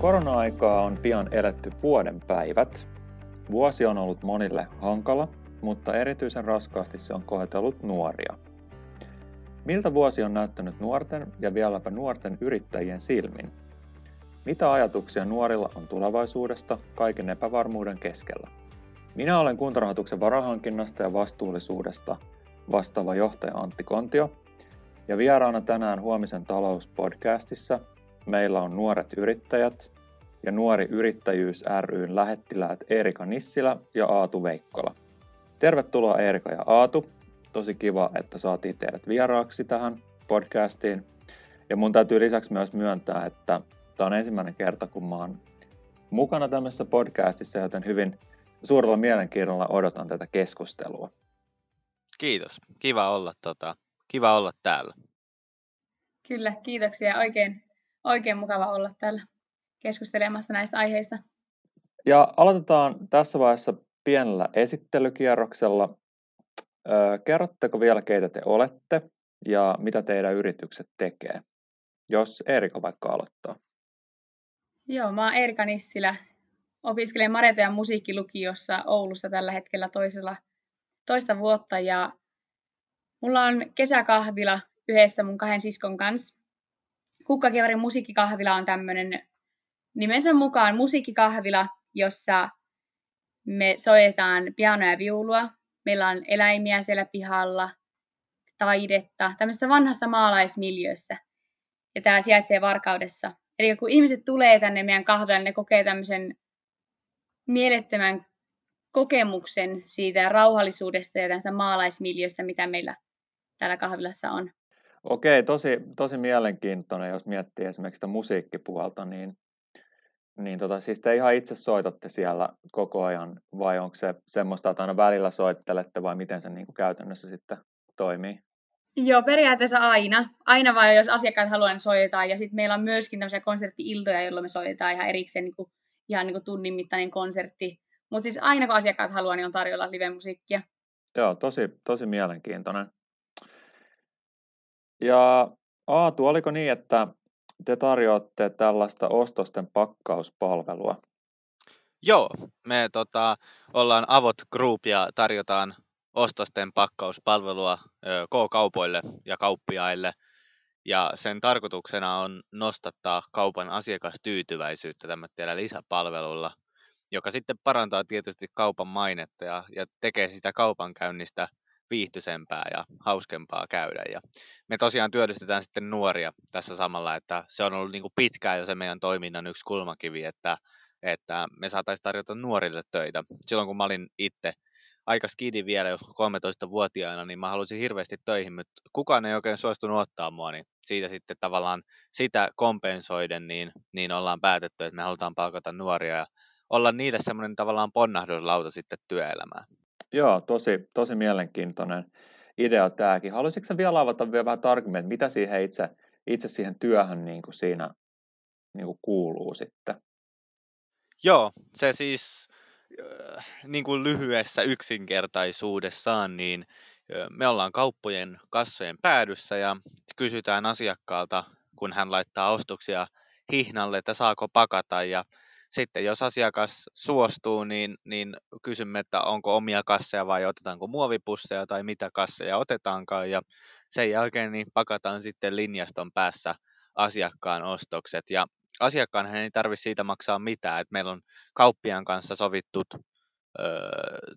Korona-aikaa on pian eletty vuoden päivät. Vuosi on ollut monille hankala, mutta erityisen raskaasti se on koetellut nuoria. Miltä vuosi on näyttänyt nuorten ja vieläpä nuorten yrittäjien silmin? Mitä ajatuksia nuorilla on tulevaisuudesta kaiken epävarmuuden keskellä? Minä olen kuntarahoituksen varahankinnasta ja vastuullisuudesta vastaava johtaja Antti Kontio, ja vieraana tänään Huomisen talouspodcastissa meillä on nuoret yrittäjät ja nuori yrittäjyys ryn lähettiläät Erika Nissilä ja Aatu Veikkola. Tervetuloa Erika ja Aatu. Tosi kiva, että saatiin teidät vieraaksi tähän podcastiin. Ja mun täytyy lisäksi myös myöntää, että tämä on ensimmäinen kerta, kun mä oon mukana tämmöisessä podcastissa, joten hyvin suurella mielenkiinnolla odotan tätä keskustelua. Kiitos. Kiva olla, tota, kiva olla täällä. Kyllä, kiitoksia. Oikein, oikein mukava olla täällä keskustelemassa näistä aiheista. Ja aloitetaan tässä vaiheessa pienellä esittelykierroksella. Kerrotteko vielä, keitä te olette ja mitä teidän yritykset tekee? Jos Erika vaikka aloittaa. Joo, mä oon Erika Nissilä. Opiskelen Maretojan musiikkilukiossa Oulussa tällä hetkellä toisella, toista vuotta ja mulla on kesäkahvila yhdessä mun kahden siskon kanssa. Kukkakevarin musiikkikahvila on tämmöinen nimensä mukaan musiikkikahvila, jossa me soitetaan pianoa ja viulua. Meillä on eläimiä siellä pihalla, taidetta, tämmöisessä vanhassa maalaismiljössä. Ja tämä sijaitsee Varkaudessa. Eli kun ihmiset tulee tänne meidän kahvilaan, ne kokee tämmöisen mielettömän kokemuksen siitä rauhallisuudesta ja tästä maalaismiljöstä, mitä meillä täällä kahvilassa on. Okei, tosi, tosi mielenkiintoinen, jos miettii esimerkiksi sitä musiikkipuolta, niin, niin tota, siis te ihan itse soitatte siellä koko ajan, vai onko se semmoista, että aina välillä soittelette, vai miten se niin kuin käytännössä sitten toimii? Joo, periaatteessa aina. Aina vaan, jos asiakkaat haluaa, niin soitetaan. Ja sitten meillä on myöskin tämmöisiä konsertti-iltoja, jolloin me soitetaan ihan erikseen niin kuin, ihan niin kuin tunnin mittainen konsertti. Mutta siis aina kun asiakkaat haluaa, niin on tarjolla live-musiikkia. Joo, tosi, tosi mielenkiintoinen. Ja Aatu, oliko niin, että te tarjoatte tällaista ostosten pakkauspalvelua? Joo, me tota, ollaan Avot Group ja tarjotaan ostosten pakkauspalvelua K-kaupoille ja kauppiaille. Ja sen tarkoituksena on nostattaa kaupan asiakastyytyväisyyttä tämmöisellä lisäpalvelulla, joka sitten parantaa tietysti kaupan mainetta ja, ja tekee sitä kaupankäynnistä viihtyisempää ja hauskempaa käydä. Ja me tosiaan työllistetään sitten nuoria tässä samalla, että se on ollut niin kuin pitkään jo se meidän toiminnan yksi kulmakivi, että, että me saataisiin tarjota nuorille töitä. Silloin kun mä olin itse aika skidi vielä, jos 13-vuotiaana, niin mä halusin hirveästi töihin, mutta kukaan ei oikein suostunut ottaa mua, niin siitä sitten tavallaan sitä kompensoiden, niin, niin ollaan päätetty, että me halutaan palkata nuoria ja olla niille semmoinen tavallaan ponnahduslauta sitten työelämään. Joo, tosi, tosi mielenkiintoinen idea tämäkin. Haluaisitko vielä avata vielä vähän tarkemmin, että mitä siihen itse, itse siihen työhön niin kuin siinä niin kuin kuuluu sitten? Joo, se siis niin kuin lyhyessä yksinkertaisuudessaan, niin me ollaan kauppojen kassojen päädyssä ja kysytään asiakkaalta, kun hän laittaa ostoksia hihnalle, että saako pakata ja sitten jos asiakas suostuu, niin, niin kysymme, että onko omia kasseja vai otetaanko muovipusseja tai mitä kasseja otetaankaan. Ja sen jälkeen niin pakataan sitten linjaston päässä asiakkaan ostokset. Ja asiakkaan hän ei tarvitse siitä maksaa mitään. Että meillä on kauppiaan kanssa sovittut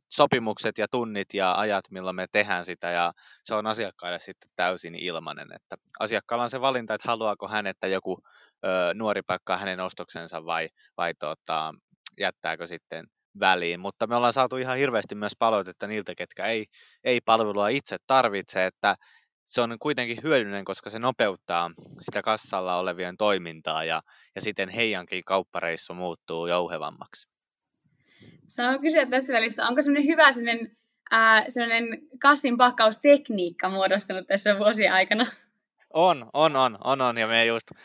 sopimukset ja tunnit ja ajat, milloin me tehdään sitä, ja se on asiakkaille sitten täysin ilmainen. Että asiakkaalla on se valinta, että haluaako hän, että joku nuori pakkaa hänen ostoksensa vai, vai tota, jättääkö sitten väliin. Mutta me ollaan saatu ihan hirveästi myös palautetta niiltä, ketkä ei, ei palvelua itse tarvitse, että se on kuitenkin hyödyllinen, koska se nopeuttaa sitä kassalla olevien toimintaa ja, ja sitten heidänkin kauppareissu muuttuu jouhevammaksi. Saan kysyä tässä välistä, onko semmoinen hyvä semmoinen, ää, semmoinen kassin pakkaustekniikka muodostunut tässä vuosien aikana? On, on, on, on, on. Ja me just äh,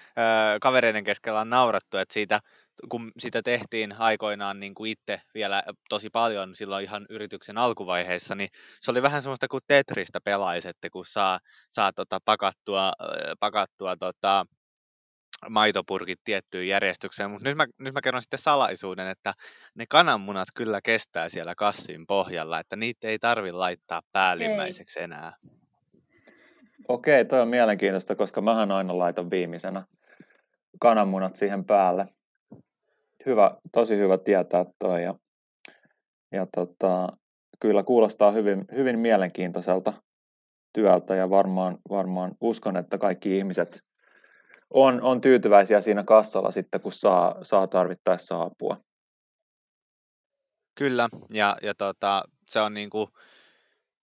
kavereiden keskellä on naurattu, että siitä, kun sitä tehtiin aikoinaan niin kuin itse vielä tosi paljon silloin ihan yrityksen alkuvaiheessa, niin se oli vähän semmoista kuin Tetristä pelaisi, että kun saa, saa tota pakattua, pakattua tota, maitopurkit tiettyyn järjestykseen, mutta nyt mä, nyt mä kerron sitten salaisuuden, että ne kananmunat kyllä kestää siellä kassin pohjalla, että niitä ei tarvi laittaa päällimmäiseksi ei. enää. Okei, toi on mielenkiintoista, koska mähän aina laitan viimeisenä kananmunat siihen päälle. Hyvä, tosi hyvä tietää toi ja, ja tota, kyllä kuulostaa hyvin, hyvin mielenkiintoiselta työltä ja varmaan, varmaan uskon, että kaikki ihmiset on, on tyytyväisiä siinä kassalla sitten, kun saa, saa tarvittaessa apua. Kyllä, ja, ja tota, se on niin kuin,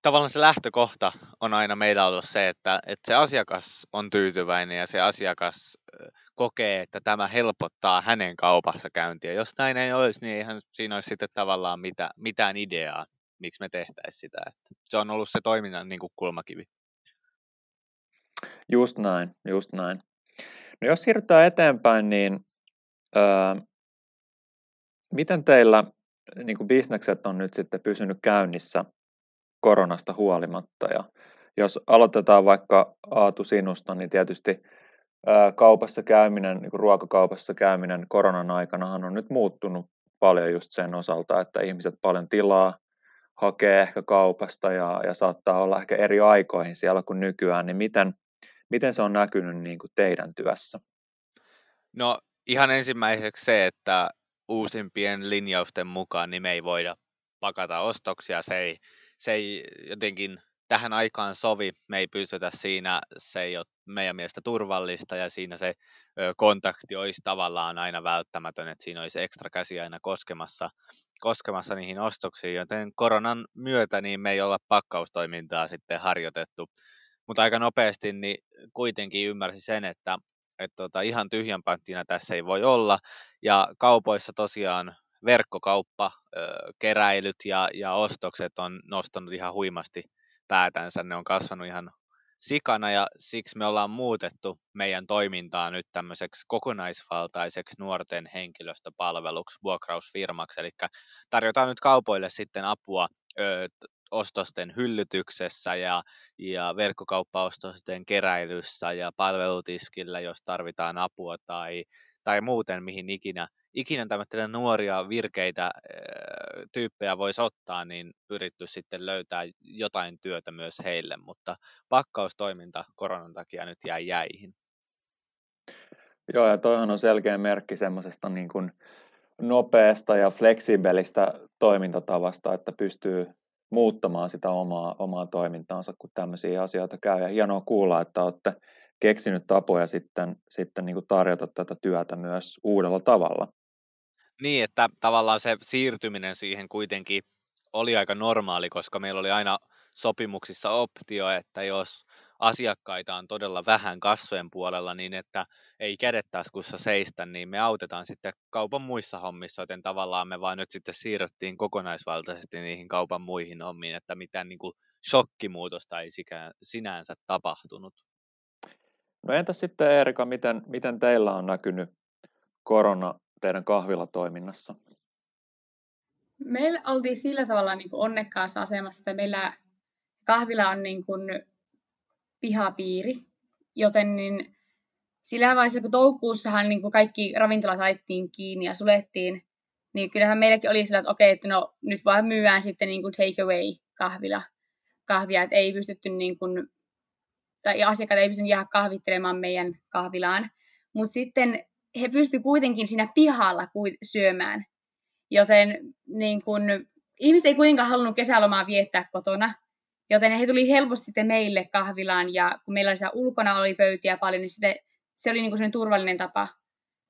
tavallaan se lähtökohta on aina meillä ollut se, että, että se asiakas on tyytyväinen ja se asiakas kokee, että tämä helpottaa hänen kaupassa käyntiä. Jos näin ei olisi, niin eihän siinä olisi sitten tavallaan mitä, mitään ideaa, miksi me tehtäisiin sitä. Että se on ollut se toiminnan niin kuin kulmakivi. Just näin, just näin. No jos siirrytään eteenpäin, niin öö, miten teillä niin kuin bisnekset on nyt sitten pysynyt käynnissä koronasta huolimatta? Ja jos aloitetaan vaikka Aatu sinusta, niin tietysti kaupassa käyminen, niin ruokakaupassa käyminen koronan aikana on nyt muuttunut paljon just sen osalta, että ihmiset paljon tilaa, hakee ehkä kaupasta ja, ja saattaa olla ehkä eri aikoihin siellä kuin nykyään, niin miten, miten se on näkynyt niin kuin teidän työssä? No ihan ensimmäiseksi se, että uusimpien linjausten mukaan niin me ei voida pakata ostoksia, se ei, se ei jotenkin tähän aikaan sovi, me ei pystytä siinä, se ei ole meidän mielestä turvallista ja siinä se kontakti olisi tavallaan aina välttämätön, että siinä olisi ekstra käsi aina koskemassa, koskemassa niihin ostoksiin, joten koronan myötä niin me ei olla pakkaustoimintaa sitten harjoitettu, mutta aika nopeasti niin kuitenkin ymmärsi sen, että että tota, ihan tyhjän panttina tässä ei voi olla. Ja kaupoissa tosiaan verkkokauppa, keräilyt ja, ja ostokset on nostanut ihan huimasti päätänsä. Ne on kasvanut ihan sikana ja siksi me ollaan muutettu meidän toimintaa nyt tämmöiseksi kokonaisvaltaiseksi nuorten henkilöstöpalveluksi, vuokrausfirmaksi. Eli tarjotaan nyt kaupoille sitten apua ostosten hyllytyksessä ja, ja verkkokauppaostosten keräilyssä ja palvelutiskillä, jos tarvitaan apua tai, tai muuten, mihin ikinä, ikinä tämmöisiä nuoria virkeitä tyyppejä voisi ottaa, niin pyritty sitten löytää jotain työtä myös heille, mutta pakkaustoiminta koronan takia nyt jäi jäihin. Joo, ja toihan on selkeä merkki semmoisesta niin kuin nopeasta ja fleksibelistä toimintatavasta, että pystyy muuttamaan sitä omaa, omaa toimintaansa, kun tämmöisiä asioita käy. Ja hienoa kuulla, että olette keksinyt tapoja sitten, sitten niin kuin tarjota tätä työtä myös uudella tavalla. Niin, että tavallaan se siirtyminen siihen kuitenkin oli aika normaali, koska meillä oli aina sopimuksissa optio, että jos asiakkaita on todella vähän kassojen puolella, niin että ei kädet taskussa seistä, niin me autetaan sitten kaupan muissa hommissa, joten tavallaan me vaan nyt sitten siirryttiin kokonaisvaltaisesti niihin kaupan muihin hommiin, että mitään niin kuin shokkimuutosta ei sinänsä tapahtunut. No entä sitten Erika, miten, miten teillä on näkynyt korona teidän kahvilatoiminnassa? Meillä oltiin sillä tavalla niin kuin onnekkaassa asemassa, että meillä kahvila on niin kuin pihapiiri, joten niin sillä vaiheessa, kun toukokuussahan niin kuin kaikki ravintolat laitettiin kiinni ja sulettiin, niin kyllähän meilläkin oli sillä, että okei, että no nyt vaan myydään sitten niin kuin take away kahvila, kahvia, että ei pystytty niin kuin, tai asiakkaat ei pystynyt jäädä kahvittelemaan meidän kahvilaan. Mutta sitten he pystyivät kuitenkin siinä pihalla syömään. Joten niin kun, ihmiset ei kuitenkaan halunnut kesälomaa viettää kotona, joten he tuli helposti sitten meille kahvilaan, ja kun meillä oli ulkona oli pöytiä paljon, niin sitten se oli niin turvallinen tapa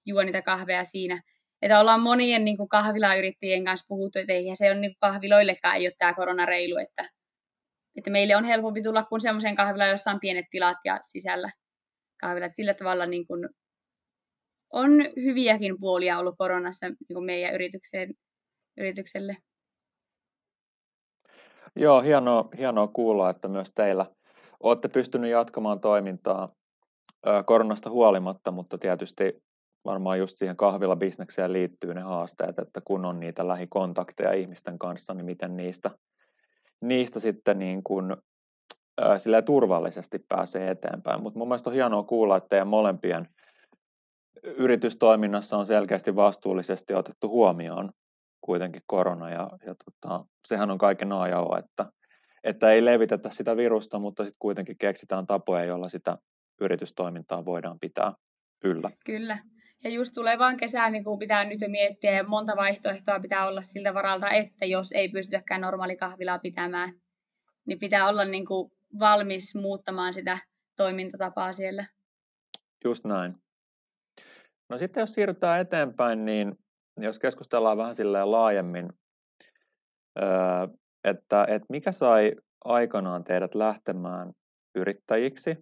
juo niitä kahveja siinä. Että ollaan monien niin kahvilayrittäjien kanssa puhuttu, että eihän se on niin kahviloillekaan ei ole tämä koronareilu, että, että meille on helpompi tulla kuin semmoisen kahvilaan, jossa on pienet tilat ja sisällä kahvilat. Sillä tavalla niin kuin on hyviäkin puolia ollut koronassa niin kuin meidän yritykseen, yritykselle. Joo, hienoa, hienoa kuulla, että myös teillä olette pystynyt jatkamaan toimintaa koronasta huolimatta, mutta tietysti varmaan just siihen kahvilabisnekseen liittyy ne haasteet, että kun on niitä lähikontakteja ihmisten kanssa, niin miten niistä, niistä sitten niin kuin, ää, turvallisesti pääsee eteenpäin. Mutta mun mielestä on hienoa kuulla, että teidän molempien yritystoiminnassa on selkeästi vastuullisesti otettu huomioon kuitenkin korona ja, ja tota, sehän on kaiken A ja O, että, että ei levitetä sitä virusta, mutta sitten kuitenkin keksitään tapoja, joilla sitä yritystoimintaa voidaan pitää yllä. Kyllä. Ja just tulevaan kesään niin kuin pitää nyt jo miettiä, ja monta vaihtoehtoa pitää olla siltä varalta, että jos ei pystytäkään normaali kahvilaa pitämään, niin pitää olla niin kuin valmis muuttamaan sitä toimintatapaa siellä. Just näin. No sitten jos siirrytään eteenpäin, niin jos keskustellaan vähän silleen laajemmin, että, että mikä sai aikanaan teidät lähtemään yrittäjiksi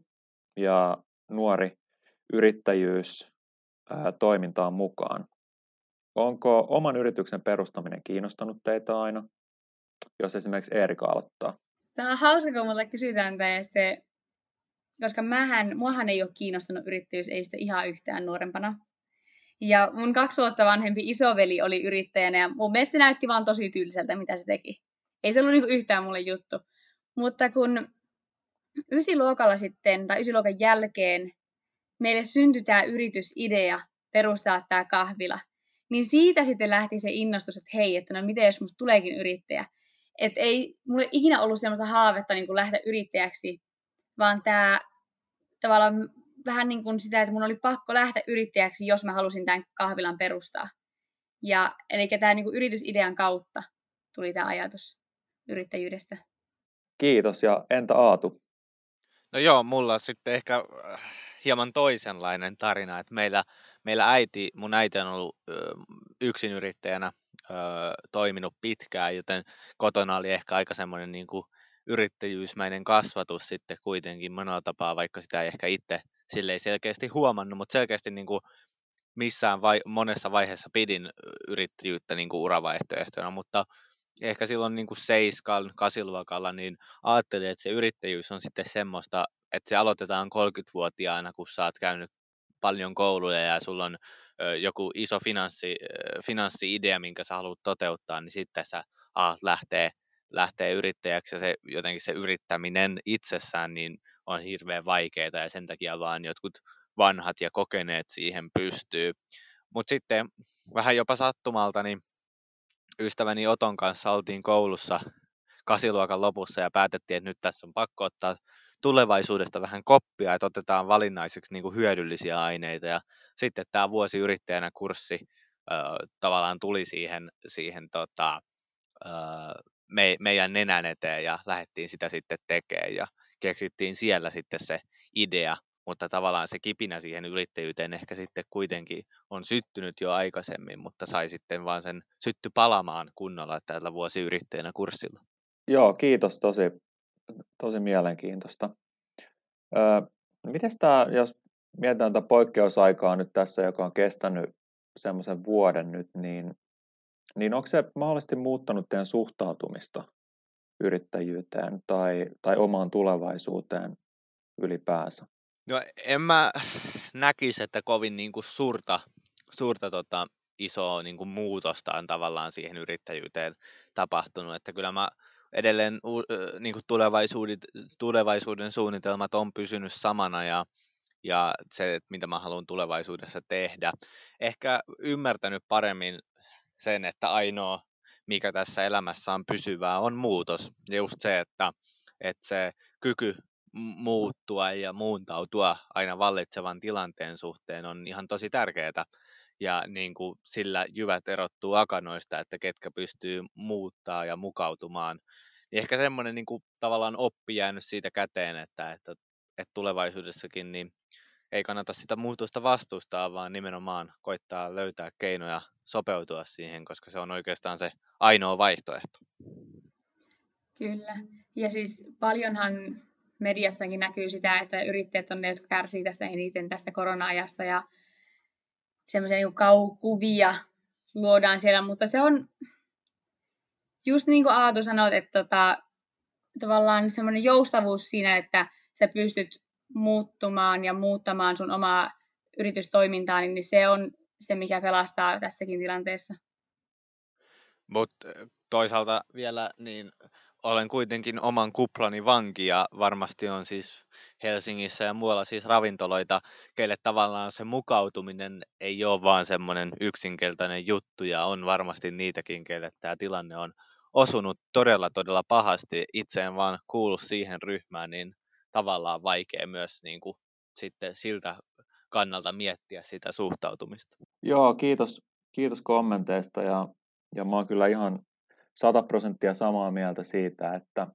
ja nuori yrittäjyys toimintaan mukaan. Onko oman yrityksen perustaminen kiinnostanut teitä aina, jos esimerkiksi Eerika aloittaa? Tämä on hauska, kun multa kysytään tämä, se, koska mähän, muahan ei ole kiinnostanut yrittäjyys, ei sitä ihan yhtään nuorempana. Ja mun kaksi vuotta vanhempi isoveli oli yrittäjänä ja mun mielestä se näytti vaan tosi tyyliseltä, mitä se teki. Ei se ollut niinku yhtään mulle juttu. Mutta kun ysiluokalla sitten, tai ysiluokan jälkeen, meille syntyi tämä yritysidea perustaa tämä kahvila, niin siitä sitten lähti se innostus, että hei, että no miten jos musta tuleekin yrittäjä. Että ei mulle ikinä ollut sellaista haavetta niin kuin lähteä yrittäjäksi, vaan tämä tavallaan vähän niin kuin sitä, että mun oli pakko lähteä yrittäjäksi, jos mä halusin tämän kahvilan perustaa. Ja, eli tämä niin kuin yritysidean kautta tuli tämä ajatus yrittäjyydestä. Kiitos, ja entä Aatu? No joo, mulla on sitten ehkä äh, hieman toisenlainen tarina, että meillä, meillä äiti, mun äiti on ollut ö, yksinyrittäjänä toiminut pitkään, joten kotona oli ehkä aika semmoinen niin kuin yrittäjyysmäinen kasvatus sitten kuitenkin monella tapaa, vaikka sitä ei ehkä itse sille selkeästi huomannut, mutta selkeästi niin kuin missään vai, monessa vaiheessa pidin yrittäjyyttä niin kuin uravaihtoehtona, mutta ehkä silloin niin kuin seiskan, kasiluokalla, niin ajattelin, että se yrittäjyys on sitten semmoista, että se aloitetaan 30-vuotiaana, kun sä oot käynyt paljon kouluja ja sulla on joku iso finanssi, finanssi-idea, minkä sä haluat toteuttaa, niin sitten sä alat lähtee, lähtee yrittäjäksi ja se, jotenkin se yrittäminen itsessään niin on hirveän vaikeaa ja sen takia vaan jotkut vanhat ja kokeneet siihen pystyy. Mutta sitten vähän jopa sattumalta, niin ystäväni Oton kanssa oltiin koulussa kasiluokan lopussa ja päätettiin, että nyt tässä on pakko ottaa tulevaisuudesta vähän koppia, että otetaan valinnaiseksi niin kuin hyödyllisiä aineita. Ja sitten tämä vuosi yrittäjänä kurssi ö, tavallaan tuli siihen, siihen tota, ö, me, meidän nenän eteen ja lähdettiin sitä sitten tekemään ja keksittiin siellä sitten se idea, mutta tavallaan se kipinä siihen yrittäjyyteen ehkä sitten kuitenkin on syttynyt jo aikaisemmin, mutta sai sitten vaan sen sytty palamaan kunnolla tällä vuosiyrittäjänä kurssilla. Joo, kiitos tosi, tosi mielenkiintoista. Öö, miten tämä, jos mietitään tätä poikkeusaikaa nyt tässä, joka on kestänyt semmoisen vuoden nyt, niin, niin onko se mahdollisesti muuttanut teidän suhtautumista yrittäjyyteen tai, tai omaan tulevaisuuteen ylipäänsä? No en mä näkisi, että kovin niin kuin suurta, suurta tota, isoa niin kuin muutosta on tavallaan siihen yrittäjyyteen tapahtunut. Että kyllä mä edelleen niin kuin tulevaisuuden, tulevaisuuden suunnitelmat on pysynyt samana ja, ja se, että mitä mä haluan tulevaisuudessa tehdä. Ehkä ymmärtänyt paremmin sen, että ainoa, mikä tässä elämässä on pysyvää, on muutos. Ja just se, että, että se kyky muuttua ja muuntautua aina vallitsevan tilanteen suhteen on ihan tosi tärkeää. Ja niin kuin sillä jyvät erottuu akanoista, että ketkä pystyy muuttaa ja mukautumaan. Niin ehkä semmoinen niin kuin, tavallaan oppi jäänyt siitä käteen, että, että, että tulevaisuudessakin niin ei kannata sitä muutosta vastustaa, vaan nimenomaan koittaa löytää keinoja sopeutua siihen, koska se on oikeastaan se ainoa vaihtoehto. Kyllä. Ja siis paljonhan mediassakin näkyy sitä, että yrittäjät on ne, jotka kärsii tästä eniten tästä korona-ajasta ja semmoisia niin kaukuvia luodaan siellä, mutta se on just niin kuin Aatu sanoi, että tota, tavallaan semmoinen joustavuus siinä, että sä pystyt muuttumaan ja muuttamaan sun omaa yritystoimintaa, niin se on se, mikä pelastaa tässäkin tilanteessa. Mutta toisaalta vielä niin olen kuitenkin oman kuplani vanki ja varmasti on siis Helsingissä ja muualla siis ravintoloita, keille tavallaan se mukautuminen ei ole vaan semmoinen yksinkertainen juttu ja on varmasti niitäkin, keille tämä tilanne on osunut todella todella pahasti. Itse en vaan kuulu siihen ryhmään, niin tavallaan vaikea myös niin kuin, sitten siltä kannalta miettiä sitä suhtautumista. Joo, kiitos, kiitos kommenteista ja, ja mä oon kyllä ihan 100 prosenttia samaa mieltä siitä, että,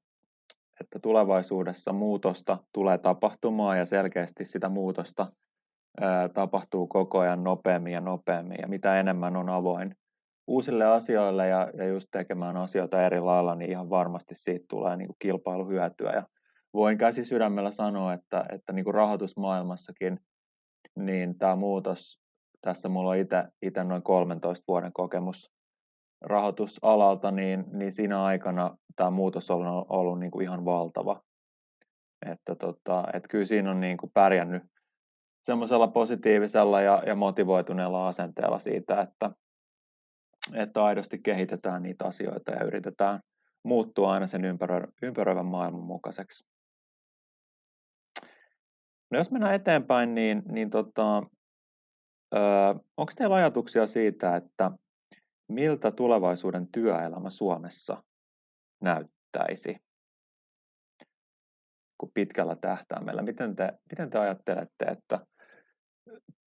että tulevaisuudessa muutosta tulee tapahtumaan ja selkeästi sitä muutosta ää, tapahtuu koko ajan nopeammin ja nopeammin ja mitä enemmän on avoin uusille asioille ja, ja just tekemään asioita eri lailla, niin ihan varmasti siitä tulee niin kuin kilpailuhyötyä. Ja voin käsi sydämellä sanoa, että, että niin kuin rahoitusmaailmassakin niin tämä muutos, tässä mulla on itse noin 13 vuoden kokemus rahoitusalalta, niin, niin siinä aikana tämä muutos on ollut, niin kuin ihan valtava. Että tota, et kyllä siinä on niin kuin pärjännyt semmoisella positiivisella ja, ja motivoituneella asenteella siitä, että, että aidosti kehitetään niitä asioita ja yritetään muuttua aina sen ympäröivän maailman mukaiseksi. No jos mennään eteenpäin, niin, niin tota, onko teillä ajatuksia siitä, että miltä tulevaisuuden työelämä Suomessa näyttäisi kuin pitkällä tähtäimellä? Miten te, miten te ajattelette, että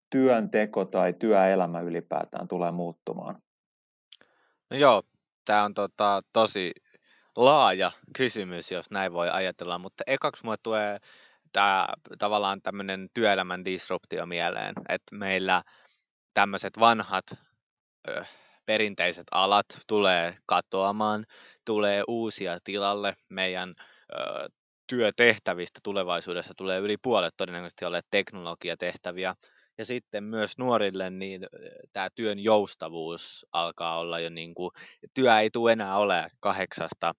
työnteko tai työelämä ylipäätään tulee muuttumaan? No joo, tämä on tota, tosi laaja kysymys, jos näin voi ajatella, mutta ekaksi mulle tulee tämä tavallaan tämmöinen työelämän disruptio mieleen, että meillä tämmöiset vanhat ö, perinteiset alat tulee katoamaan, tulee uusia tilalle, meidän ö, työtehtävistä tulevaisuudessa tulee yli puolet todennäköisesti ole teknologiatehtäviä, ja sitten myös nuorille niin tämä työn joustavuus alkaa olla jo niin kuin, työ ei tule enää ole kahdeksasta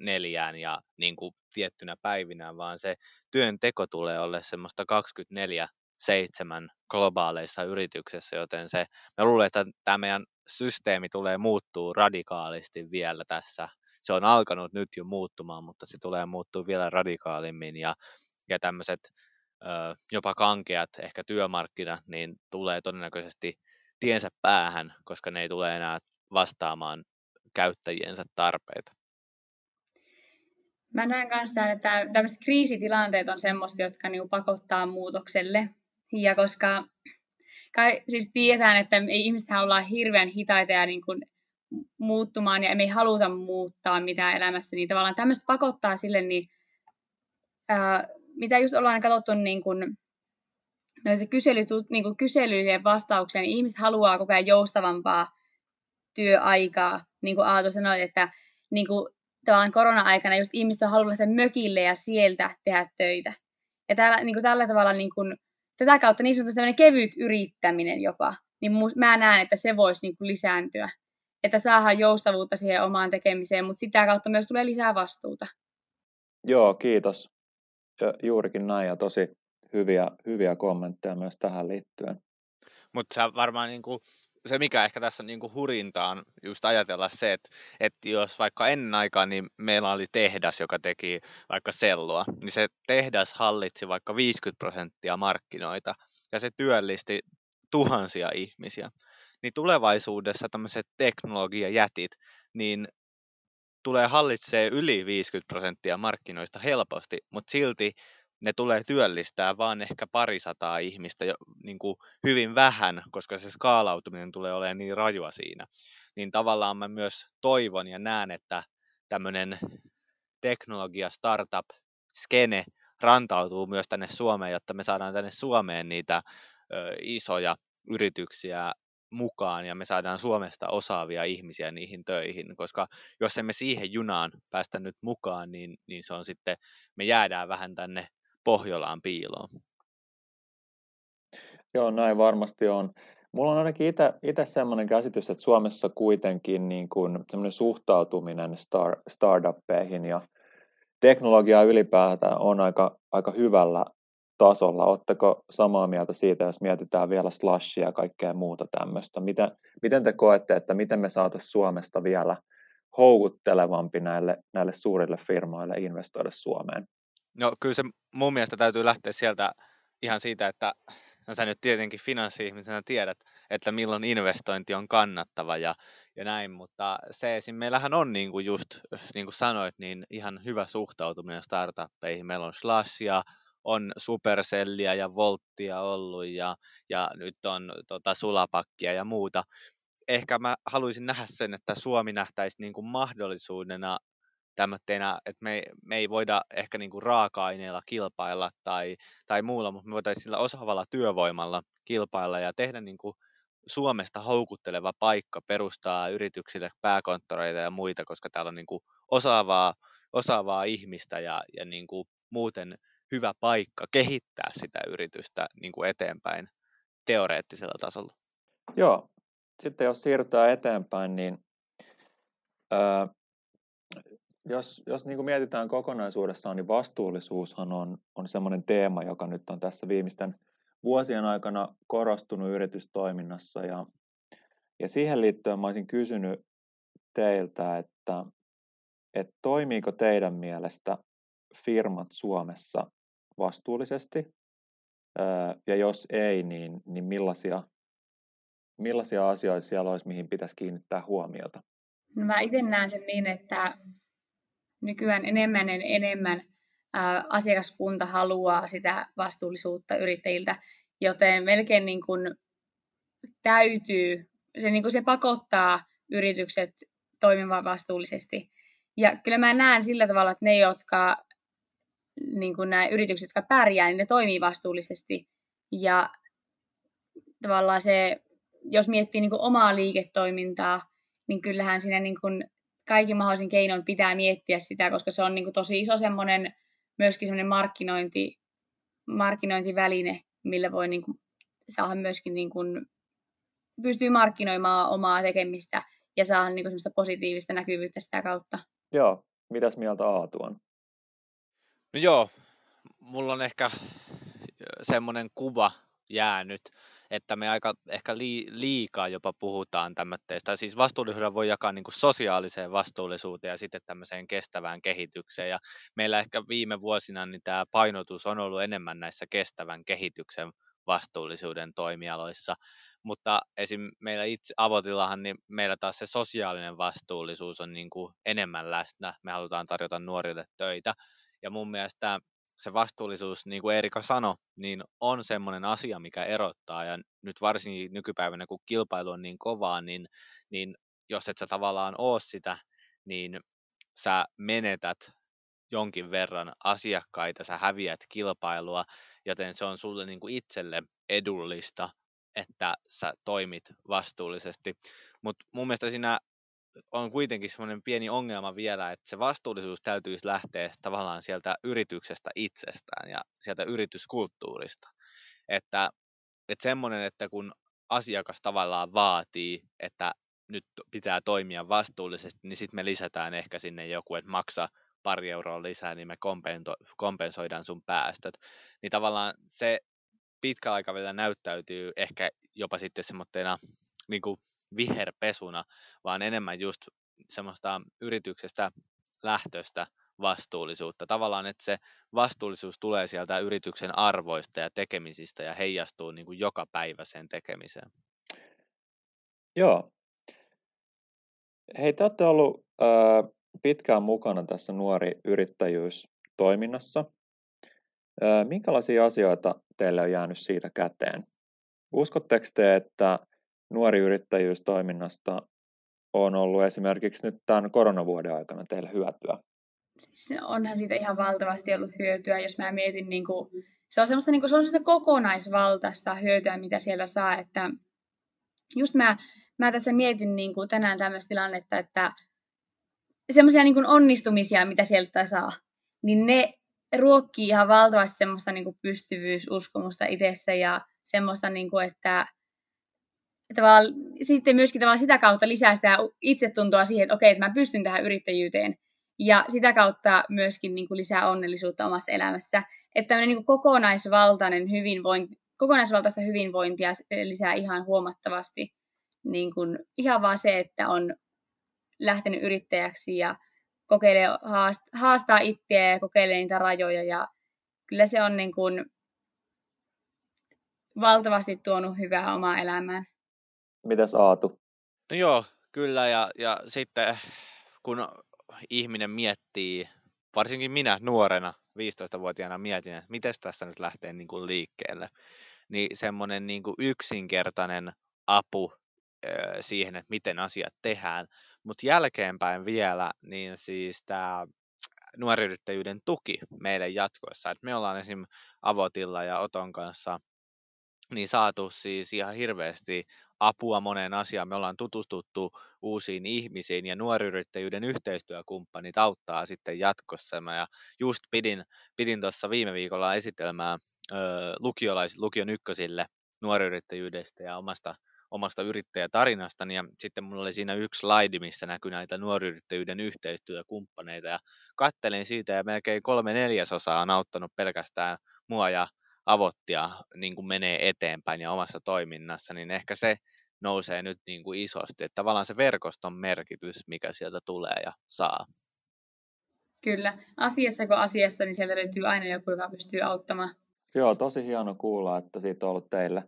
neljään ja niin kuin tiettynä päivinä, vaan se työn teko tulee olla semmoista 24 seitsemän globaaleissa yrityksissä, joten se, me luulen, että tämä meidän systeemi tulee muuttuu radikaalisti vielä tässä. Se on alkanut nyt jo muuttumaan, mutta se tulee muuttuu vielä radikaalimmin ja, ja tämmöiset jopa kankeat ehkä työmarkkinat, niin tulee todennäköisesti tiensä päähän, koska ne ei tule enää vastaamaan käyttäjiensä tarpeita. Mä näen myös että tämmöiset kriisitilanteet on semmoista, jotka niinku pakottaa muutokselle. Ja koska kai, siis tiedetään, että ei ihmiset olla hirveän hitaita ja niin kuin muuttumaan ja me ei haluta muuttaa mitään elämässä, niin tavallaan tämmöistä pakottaa sille, niin ää, mitä just ollaan katsottu niin kuin, noissa kysely, niin kuin kyselyjen vastauksia, niin ihmiset haluaa koko ajan joustavampaa työaikaa. Niin kuin Aato sanoi, että niin kuin, tavallaan korona-aikana just ihmiset on halunnut lähteä mökille ja sieltä tehdä töitä. Ja täällä, niin kuin tällä tavalla niin kuin, tätä kautta niin sanotusti kevyt yrittäminen jopa, niin mä näen, että se voisi niin kuin lisääntyä. Että saadaan joustavuutta siihen omaan tekemiseen, mutta sitä kautta myös tulee lisää vastuuta. Joo, kiitos. Ja juurikin näin ja tosi hyviä, hyviä kommentteja myös tähän liittyen. Mutta se varmaan niin kuin, se, mikä ehkä tässä on niin kuin hurinta on just ajatella se, että, että jos vaikka ennen aikaa niin meillä oli tehdas, joka teki vaikka sellua, niin se tehdas hallitsi vaikka 50 prosenttia markkinoita ja se työllisti tuhansia ihmisiä. Niin tulevaisuudessa tämmöiset teknologiajätit, niin tulee hallitsee yli 50 prosenttia markkinoista helposti, mutta silti ne tulee työllistää vaan ehkä parisataa ihmistä jo, niin kuin hyvin vähän, koska se skaalautuminen tulee olemaan niin rajua siinä. Niin tavallaan mä myös toivon ja näen, että tämmöinen teknologia, startup, skene rantautuu myös tänne Suomeen, jotta me saadaan tänne Suomeen niitä ö, isoja yrityksiä mukaan ja me saadaan Suomesta osaavia ihmisiä niihin töihin, koska jos emme siihen junaan päästä nyt mukaan, niin, niin se on sitten, me jäädään vähän tänne Pohjolaan piiloon. Joo, näin varmasti on. Mulla on ainakin itse sellainen käsitys, että Suomessa kuitenkin niin kuin semmoinen suhtautuminen star, startuppeihin ja teknologiaa ylipäätään on aika, aika hyvällä tasolla. Oletteko samaa mieltä siitä, jos mietitään vielä slashia ja kaikkea muuta tämmöistä? Miten, miten te koette, että miten me saataisiin Suomesta vielä houkuttelevampi näille, näille suurille firmoille investoida Suomeen? No kyllä se mun mielestä täytyy lähteä sieltä ihan siitä, että no sä nyt tietenkin finanssi-ihmisenä tiedät, että milloin investointi on kannattava ja, ja näin, mutta se esim. meillähän on niin kuin just, niin kuin sanoit, niin ihan hyvä suhtautuminen startuppeihin. Meillä on Slashia, on Supercellia ja Volttia ollut ja, ja nyt on tota, Sulapakkia ja muuta. Ehkä mä haluaisin nähdä sen, että Suomi nähtäisi niin kuin mahdollisuudena tämmötenä, että me, me ei voida ehkä niin kuin raaka-aineilla kilpailla tai, tai muulla, mutta me voitaisiin sillä osaavalla työvoimalla kilpailla ja tehdä niin kuin Suomesta houkutteleva paikka perustaa yrityksille pääkonttoreita ja muita, koska täällä on niin kuin osaavaa, osaavaa ihmistä ja, ja niin kuin muuten hyvä paikka kehittää sitä yritystä niin kuin eteenpäin teoreettisella tasolla. Joo, sitten jos siirrytään eteenpäin, niin jos, jos niin kuin mietitään kokonaisuudessaan, niin vastuullisuushan on, on semmoinen teema, joka nyt on tässä viimeisten vuosien aikana korostunut yritystoiminnassa. Ja, ja siihen liittyen mä olisin kysynyt teiltä, että, että toimiiko teidän mielestä firmat Suomessa vastuullisesti? Ja jos ei, niin, niin millaisia, millaisia asioita siellä olisi, mihin pitäisi kiinnittää huomiota? No mä itse näen sen niin, että nykyään enemmän ja enemmän asiakaskunta haluaa sitä vastuullisuutta yrittäjiltä, joten melkein niin kuin täytyy, se, niin kuin se pakottaa yritykset toimimaan vastuullisesti. Ja kyllä mä näen sillä tavalla, että ne, jotka niin kuin nämä yritykset, jotka pärjää, niin ne toimii vastuullisesti. Ja tavallaan se, jos miettii niin kuin omaa liiketoimintaa, niin kyllähän siinä niin kuin kaikki mahdollisin keinoin pitää miettiä sitä, koska se on niin kuin tosi iso semmoinen, myöskin semmoinen markkinointi, markkinointiväline, millä voi niin kuin saada myöskin niin kuin, pystyy markkinoimaan omaa tekemistä ja saada niin kuin positiivista näkyvyyttä sitä kautta. Joo, mitäs mieltä Aatu on? No joo, mulla on ehkä semmoinen kuva jäänyt, että me aika ehkä liikaa jopa puhutaan tämmöistä. Siis vastuullisuuden voi jakaa niin kuin sosiaaliseen vastuullisuuteen ja sitten tämmöiseen kestävään kehitykseen. Ja meillä ehkä viime vuosina niin tämä painotus on ollut enemmän näissä kestävän kehityksen vastuullisuuden toimialoissa. Mutta esim. meillä itse avotillahan, niin meillä taas se sosiaalinen vastuullisuus on niin kuin enemmän läsnä. Me halutaan tarjota nuorille töitä. Ja mun mielestä se vastuullisuus, niin kuin Erika sanoi, niin on semmoinen asia, mikä erottaa. Ja nyt varsinkin nykypäivänä, kun kilpailu on niin kovaa, niin, niin jos et sä tavallaan oo sitä, niin sä menetät jonkin verran asiakkaita, sä häviät kilpailua, joten se on sulle niin kuin itselle edullista, että sä toimit vastuullisesti. Mutta mun mielestä siinä on kuitenkin semmoinen pieni ongelma vielä, että se vastuullisuus täytyisi lähteä tavallaan sieltä yrityksestä itsestään ja sieltä yrityskulttuurista. Että, että semmoinen, että kun asiakas tavallaan vaatii, että nyt pitää toimia vastuullisesti, niin sitten me lisätään ehkä sinne joku, että maksa pari euroa lisää, niin me kompensoidaan sun päästöt. Niin tavallaan se pitkällä aikavälillä näyttäytyy ehkä jopa sitten semmoitteena niin kuin viherpesuna, vaan enemmän just semmoista yrityksestä lähtöstä vastuullisuutta. Tavallaan, että se vastuullisuus tulee sieltä yrityksen arvoista ja tekemisistä ja heijastuu niin kuin joka päivä sen tekemiseen. Joo. Hei, te olette ollut äh, pitkään mukana tässä nuori yrittäjyys toiminnassa. Äh, minkälaisia asioita teille on jäänyt siitä käteen? Uskotteko te, että nuori yrittäjyystoiminnasta on ollut esimerkiksi nyt tämän koronavuoden aikana teille hyötyä? Siis onhan siitä ihan valtavasti ollut hyötyä, jos mä mietin, niin kuin, se on semmoista, niin kuin, se on semmoista kokonaisvaltaista hyötyä, mitä siellä saa, että just mä, mä tässä mietin niin kuin tänään tämmöistä tilannetta, että semmoisia niin onnistumisia, mitä sieltä saa, niin ne ruokkii ihan valtavasti semmoista niin kuin pystyvyysuskomusta itsessä ja semmoista, niin kuin, että sitten myöskin tavallaan sitä kautta lisää sitä itsetuntoa siihen, että okei, että mä pystyn tähän yrittäjyyteen. Ja sitä kautta myöskin niin kuin lisää onnellisuutta omassa elämässä. Että tämmöinen niin kuin kokonaisvaltainen hyvinvointi, kokonaisvaltaista hyvinvointia lisää ihan huomattavasti. Niin kuin, ihan vaan se, että on lähtenyt yrittäjäksi ja kokeilee, haastaa itseä ja kokeilee niitä rajoja ja kyllä se on niin kuin valtavasti tuonut hyvää omaa elämään. Mitäs Aatu? No joo, kyllä ja, ja sitten kun ihminen miettii, varsinkin minä nuorena, 15-vuotiaana mietin, että miten tästä nyt lähtee niin kuin liikkeelle, niin semmoinen niin kuin yksinkertainen apu siihen, että miten asiat tehdään. Mutta jälkeenpäin vielä, niin siis tämä nuoriyrittäjyyden tuki meille jatkoissa. Et me ollaan esim. Avotilla ja Oton kanssa niin saatu siis ihan hirveästi apua moneen asiaan. Me ollaan tutustuttu uusiin ihmisiin ja nuoriyrittäjyyden yhteistyökumppanit auttaa sitten jatkossa. Mä ja just pidin, pidin tuossa viime viikolla esitelmää ö, lukiolais, lukion ykkösille nuoriyrittäjyydestä ja omasta omasta yrittäjätarinastani ja sitten mulla oli siinä yksi slide, missä näkyi näitä nuoriyrittäjyyden yhteistyökumppaneita ja kattelin siitä ja melkein kolme neljäsosaa on auttanut pelkästään mua ja avottia niin kuin menee eteenpäin ja omassa toiminnassa, niin ehkä se nousee nyt niin kuin isosti, että tavallaan se verkoston merkitys, mikä sieltä tulee ja saa. Kyllä, asiassa kuin asiassa, niin sieltä löytyy aina joku, joka pystyy auttamaan. Joo, tosi hieno kuulla, että siitä on ollut teille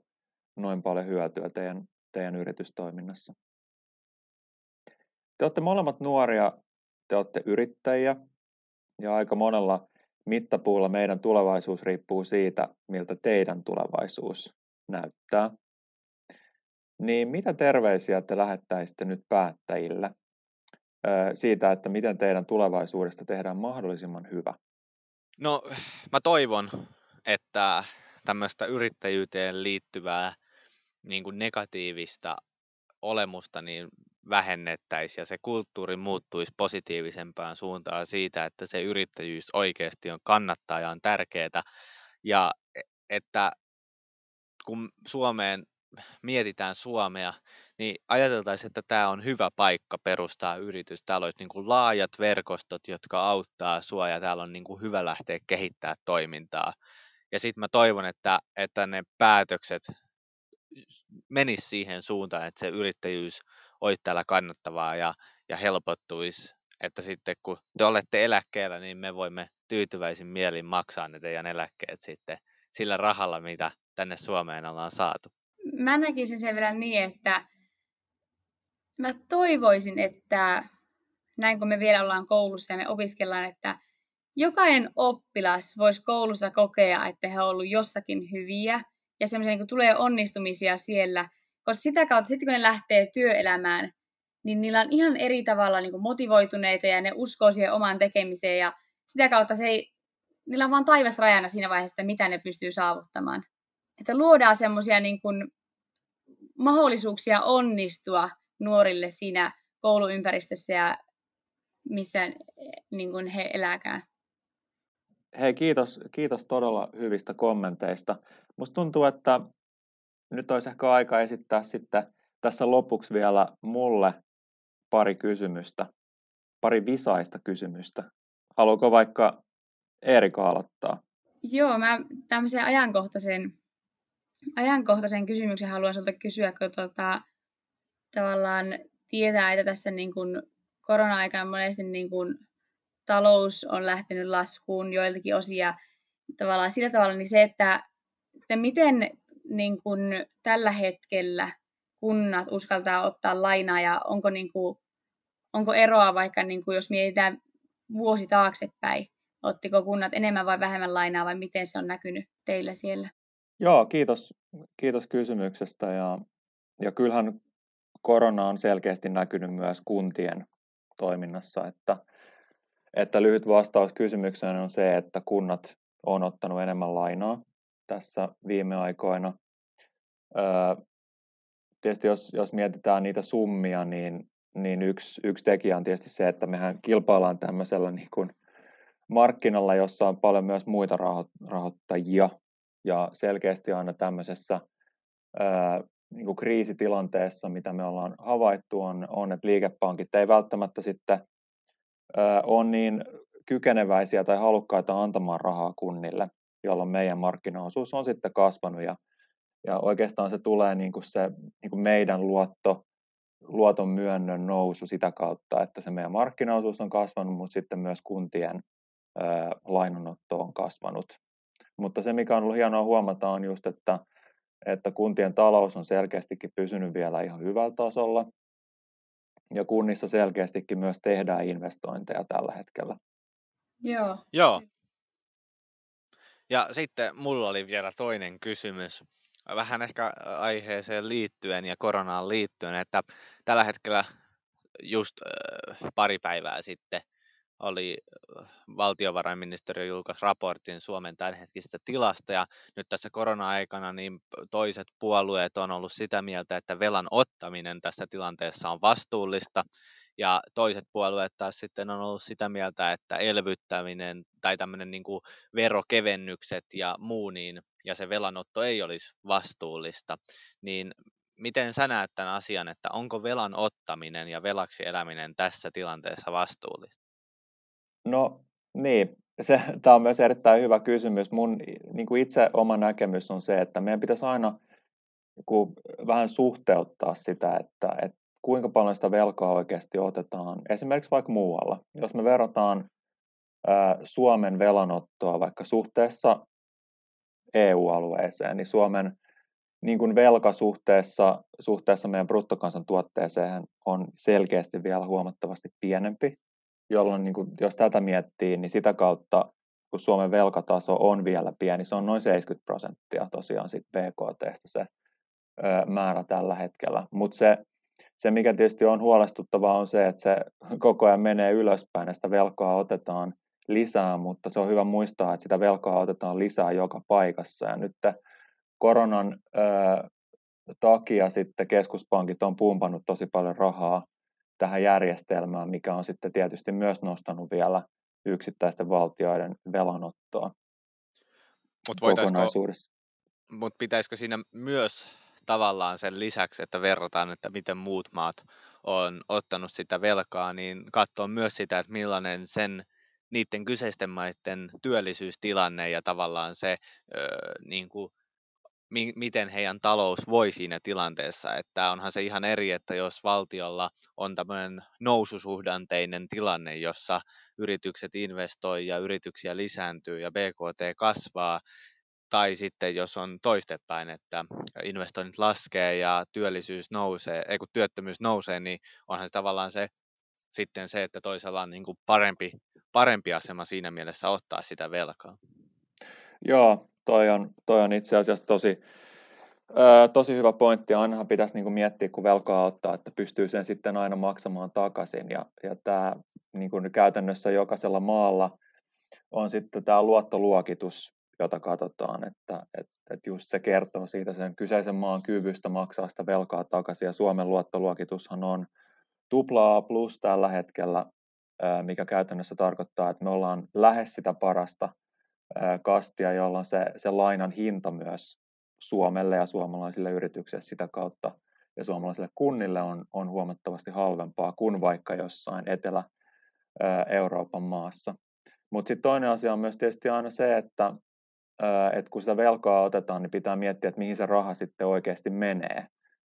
noin paljon hyötyä teidän, teidän yritystoiminnassa. Te olette molemmat nuoria, te olette yrittäjiä ja aika monella mittapuulla meidän tulevaisuus riippuu siitä, miltä teidän tulevaisuus näyttää. Niin mitä terveisiä te lähettäisitte nyt päättäjille siitä, että miten teidän tulevaisuudesta tehdään mahdollisimman hyvä? No mä toivon, että tämmöistä yrittäjyyteen liittyvää niin kuin negatiivista olemusta niin vähennettäisiin ja se kulttuuri muuttuisi positiivisempaan suuntaan siitä, että se yrittäjyys oikeasti on kannattaa ja on tärkeää. Ja että kun Suomeen mietitään Suomea, niin ajateltaisiin, että tämä on hyvä paikka perustaa yritys. Täällä olisi niin kuin laajat verkostot, jotka auttaa sua ja täällä on niin kuin hyvä lähteä kehittämään toimintaa. Ja sitten mä toivon, että, että ne päätökset menisi siihen suuntaan, että se yrittäjyys olisi täällä kannattavaa ja, ja helpottuisi, että sitten kun te olette eläkkeellä, niin me voimme tyytyväisin mielin maksaa ne teidän eläkkeet sitten sillä rahalla, mitä tänne Suomeen ollaan saatu. Mä näkisin sen vielä niin, että mä toivoisin, että näin kun me vielä ollaan koulussa ja me opiskellaan, että jokainen oppilas voisi koulussa kokea, että he ovat olleet jossakin hyviä ja semmoisia niin tulee onnistumisia siellä, koska sitä kautta sitten kun ne lähtee työelämään, niin niillä on ihan eri tavalla niin motivoituneita ja ne uskoo siihen omaan tekemiseen ja sitä kautta se ei, niillä on vaan taivas rajana siinä vaiheessa, mitä ne pystyy saavuttamaan. Että luodaan semmoisia niin kuin mahdollisuuksia onnistua nuorille siinä kouluympäristössä ja missä niin kuin he eläkään. Hei, kiitos, kiitos todella hyvistä kommenteista. Musta tuntuu, että nyt olisi ehkä aika esittää sitten tässä lopuksi vielä mulle pari kysymystä, pari visaista kysymystä. Haluatko vaikka Erika aloittaa? Joo, mä tämmöisen ajankohtaisen, ajankohtaisen kysymyksen haluan sinulta kysyä, kun tota, tavallaan tietää, että tässä niin kuin korona-aikana monesti niin kuin talous on lähtenyt laskuun joiltakin osia tavallaan sillä tavalla, niin se, että, että miten niin kuin tällä hetkellä kunnat uskaltaa ottaa lainaa ja onko, niin kuin, onko eroa vaikka niin kuin jos mietitään vuosi taaksepäin, ottiko kunnat enemmän vai vähemmän lainaa vai miten se on näkynyt teillä siellä? Joo, kiitos, kiitos kysymyksestä ja, ja kyllähän korona on selkeästi näkynyt myös kuntien toiminnassa, että että lyhyt vastaus kysymykseen on se, että kunnat on ottanut enemmän lainaa tässä viime aikoina. Öö, tietysti jos, jos mietitään niitä summia, niin, niin yksi, yksi tekijä on tietysti se, että mehän kilpaillaan tämmöisellä niin kuin markkinalla, jossa on paljon myös muita rahoittajia. Ja selkeästi aina tämmöisessä öö, niin kuin kriisitilanteessa, mitä me ollaan havaittu, on, on että liikepankit ei välttämättä sitten on niin kykeneväisiä tai halukkaita antamaan rahaa kunnille, jolloin meidän markkinaosuus on sitten kasvanut ja, ja oikeastaan se tulee niin kuin se niin kuin meidän luotto luoton myönnön nousu sitä kautta, että se meidän markkinaosuus on kasvanut, mutta sitten myös kuntien lainanotto on kasvanut. Mutta se, mikä on ollut hienoa huomata, on just, että, että kuntien talous on selkeästikin pysynyt vielä ihan hyvällä tasolla. Ja kunnissa selkeästikin myös tehdään investointeja tällä hetkellä. Joo. Joo. Ja sitten mulla oli vielä toinen kysymys, vähän ehkä aiheeseen liittyen ja koronaan liittyen, että tällä hetkellä just pari päivää sitten oli valtiovarainministeriö julkaisi raportin Suomen tämänhetkistä tilasta ja nyt tässä korona-aikana niin toiset puolueet on ollut sitä mieltä, että velan ottaminen tässä tilanteessa on vastuullista ja toiset puolueet taas sitten on ollut sitä mieltä, että elvyttäminen tai tämmöinen niin kuin verokevennykset ja muu, niin, ja se velanotto ei olisi vastuullista, niin miten sä näet tämän asian, että onko velan ottaminen ja velaksi eläminen tässä tilanteessa vastuullista? No niin, se, tämä on myös erittäin hyvä kysymys. Mun niin kuin itse oma näkemys on se, että meidän pitäisi aina niin vähän suhteuttaa sitä, että, että kuinka paljon sitä velkaa oikeasti otetaan, esimerkiksi vaikka muualla. Jos me verrataan Suomen velanottoa vaikka suhteessa EU-alueeseen, niin Suomen niin kuin velka suhteessa, suhteessa meidän bruttokansantuotteeseen on selkeästi vielä huomattavasti pienempi, jolloin niin kuin, jos tätä miettii, niin sitä kautta, kun Suomen velkataso on vielä pieni, se on noin 70 prosenttia tosiaan sit BKTstä se ö, määrä tällä hetkellä. Mutta se se, mikä tietysti on huolestuttavaa, on se, että se koko ajan menee ylöspäin ja sitä velkaa otetaan lisää, mutta se on hyvä muistaa, että sitä velkaa otetaan lisää joka paikassa. Ja nyt koronan ö, takia sitten keskuspankit on pumpannut tosi paljon rahaa tähän järjestelmään, mikä on sitten tietysti myös nostanut vielä yksittäisten valtioiden velanottoa Mut kokonaisuudessa. Mutta pitäisikö siinä myös tavallaan sen lisäksi, että verrataan, että miten muut maat on ottanut sitä velkaa, niin katsoa myös sitä, että millainen sen niiden kyseisten maiden työllisyystilanne ja tavallaan se, öö, niin kuin, mi- miten heidän talous voi siinä tilanteessa. Että onhan se ihan eri, että jos valtiolla on tämmöinen noususuhdanteinen tilanne, jossa yritykset investoi ja yrityksiä lisääntyy ja BKT kasvaa, tai sitten jos on toistepäin, että investoinnit laskee ja työllisyys nousee, ei kun työttömyys nousee, niin onhan se tavallaan se sitten se, että toisella on niin kuin parempi, parempi asema siinä mielessä ottaa sitä velkaa. Joo, toi on, toi on itse asiassa tosi, ö, tosi hyvä pointti. Ainahan pitäisi niin kuin miettiä, kun velkaa ottaa, että pystyy sen sitten aina maksamaan takaisin. Ja, ja tämä niin kuin käytännössä jokaisella maalla on sitten tämä luottoluokitus, jota katsotaan, että, että, että just se kertoo siitä sen kyseisen maan kyvystä maksaa sitä velkaa takaisin, ja Suomen luottoluokitushan on tupla A plus tällä hetkellä, mikä käytännössä tarkoittaa, että me ollaan lähes sitä parasta kastia, jolloin se, se lainan hinta myös Suomelle ja suomalaisille yrityksille sitä kautta ja suomalaisille kunnille on, on huomattavasti halvempaa kuin vaikka jossain Etelä-Euroopan maassa. Mutta sitten toinen asia on myös tietysti aina se, että että kun sitä velkaa otetaan, niin pitää miettiä, että mihin se raha sitten oikeasti menee.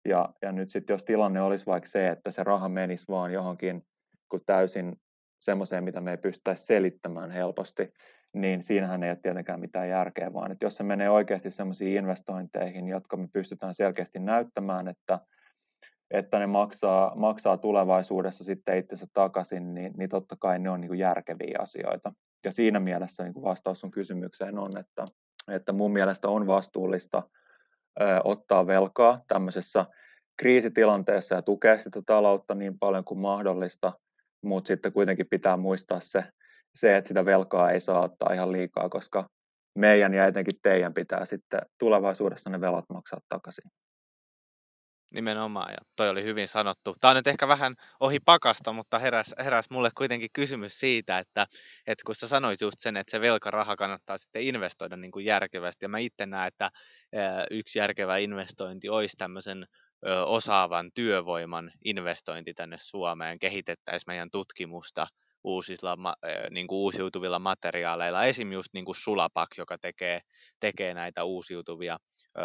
Ja, ja nyt sitten jos tilanne olisi vaikka se, että se raha menisi vaan johonkin kun täysin semmoiseen, mitä me ei pystyttäisi selittämään helposti, niin siinähän ei ole tietenkään mitään järkeä, vaan että jos se menee oikeasti semmoisiin investointeihin, jotka me pystytään selkeästi näyttämään, että, että ne maksaa, maksaa tulevaisuudessa sitten itsensä takaisin, niin, niin totta kai ne on niin kuin järkeviä asioita ja siinä mielessä niin vastaus sun kysymykseen on, että, että mun mielestä on vastuullista ottaa velkaa tämmöisessä kriisitilanteessa ja tukea sitä taloutta niin paljon kuin mahdollista, mutta sitten kuitenkin pitää muistaa se, se, että sitä velkaa ei saa ottaa ihan liikaa, koska meidän ja etenkin teidän pitää sitten tulevaisuudessa ne velat maksaa takaisin. Nimenomaan, ja toi oli hyvin sanottu. Tämä on nyt ehkä vähän ohi pakasta, mutta heräs, heräs mulle kuitenkin kysymys siitä, että, että kun sä sanoit just sen, että se velkaraha kannattaa sitten investoida niin kuin järkevästi, ja mä itse näen, että yksi järkevä investointi olisi tämmöisen osaavan työvoiman investointi tänne Suomeen, kehitettäisiin meidän tutkimusta, uusilla, niin kuin uusiutuvilla materiaaleilla, esim. just niin kuin Sulapak, joka tekee, tekee näitä uusiutuvia öö,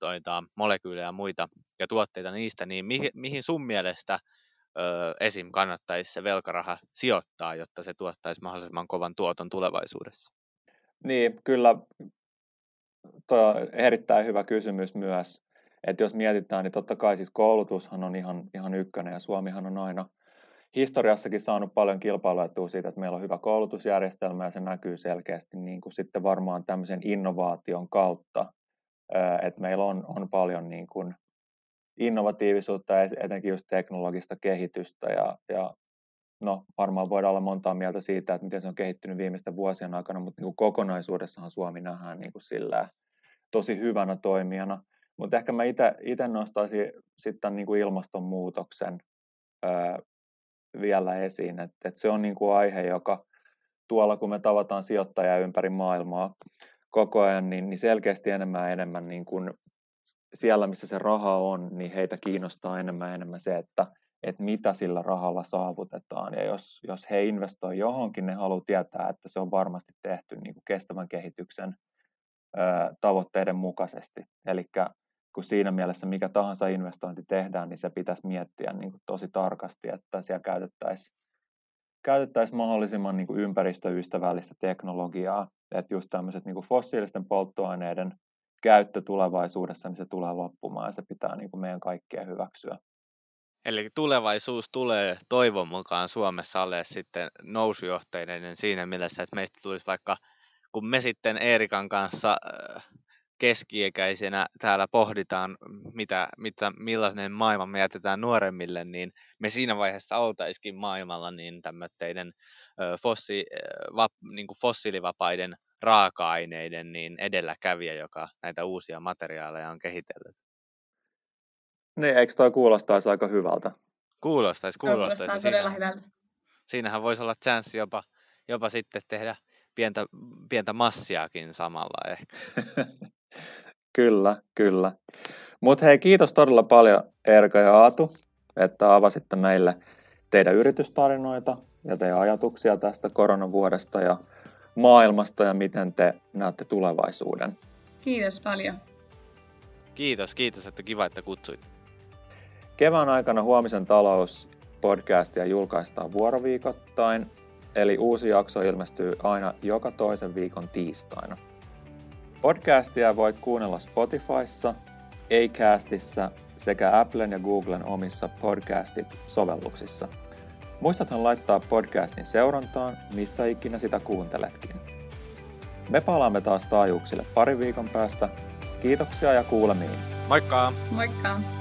toita, molekyylejä ja muita ja tuotteita niistä, niin mihin, mihin sun mielestä öö, esim. kannattaisi se velkaraha sijoittaa, jotta se tuottaisi mahdollisimman kovan tuoton tulevaisuudessa? Niin, kyllä tuo on erittäin hyvä kysymys myös. Että jos mietitään, niin totta kai siis koulutushan on ihan, ihan ykkönen ja Suomihan on aina historiassakin saanut paljon kilpailuetua siitä, että meillä on hyvä koulutusjärjestelmä ja se näkyy selkeästi niin kuin sitten varmaan tämmöisen innovaation kautta, että meillä on, on paljon niin kuin innovatiivisuutta ja etenkin just teknologista kehitystä ja, ja no varmaan voidaan olla montaa mieltä siitä, että miten se on kehittynyt viimeisten vuosien aikana, mutta niin kuin kokonaisuudessahan Suomi nähdään niin kuin sillä tosi hyvänä toimijana. Mutta ehkä mä itse nostaisin sitten niin kuin ilmastonmuutoksen vielä esiin, että et se on niin kuin aihe, joka tuolla kun me tavataan sijoittajia ympäri maailmaa koko ajan, niin, niin selkeästi enemmän ja enemmän niin kuin siellä, missä se raha on, niin heitä kiinnostaa enemmän ja enemmän se, että, että mitä sillä rahalla saavutetaan. Ja jos, jos he investoivat johonkin, ne haluaa tietää, että se on varmasti tehty niin kuin kestävän kehityksen ö, tavoitteiden mukaisesti. Eli kun siinä mielessä mikä tahansa investointi tehdään, niin se pitäisi miettiä niin kuin tosi tarkasti, että siellä käytettäisiin käytettäisiin mahdollisimman niin kuin ympäristöystävällistä teknologiaa, että just tämmöiset niin kuin fossiilisten polttoaineiden käyttö tulevaisuudessa, niin se tulee loppumaan ja se pitää niin kuin meidän kaikkien hyväksyä. Eli tulevaisuus tulee toivon mukaan Suomessa alle sitten nousujohteinen siinä mielessä, että meistä tulisi vaikka, kun me sitten Eerikan kanssa äh, keskiekäisenä täällä pohditaan, mitä, mitä, millainen maailma me jätetään nuoremmille, niin me siinä vaiheessa oltaisikin maailmalla niin tämmöiden fossi, vap, niin kuin fossiilivapaiden raaka-aineiden niin edelläkävijä, joka näitä uusia materiaaleja on kehitellyt. Niin, eikö toi kuulostaisi aika hyvältä? Kuulostaisi, kuulostaisi. Kuulostaa todella hyvältä. Siinähän voisi olla chanssi jopa, jopa sitten tehdä pientä, pientä massiakin samalla ehkä. kyllä, kyllä. Mutta hei, kiitos todella paljon Erka ja Aatu, että avasitte meille teidän yritystarinoita ja teidän ajatuksia tästä koronavuodesta ja maailmasta ja miten te näette tulevaisuuden. Kiitos paljon. Kiitos, kiitos, että kiva, että kutsuit. Kevään aikana Huomisen talous podcastia julkaistaan vuoroviikoittain, eli uusi jakso ilmestyy aina joka toisen viikon tiistaina. Podcastia voit kuunnella Spotifyssa, Acastissa sekä Applen ja Googlen omissa podcastit-sovelluksissa. Muistathan laittaa podcastin seurantaan, missä ikinä sitä kuunteletkin. Me palaamme taas taajuuksille pari viikon päästä. Kiitoksia ja kuulemiin. Moikka! Moikka!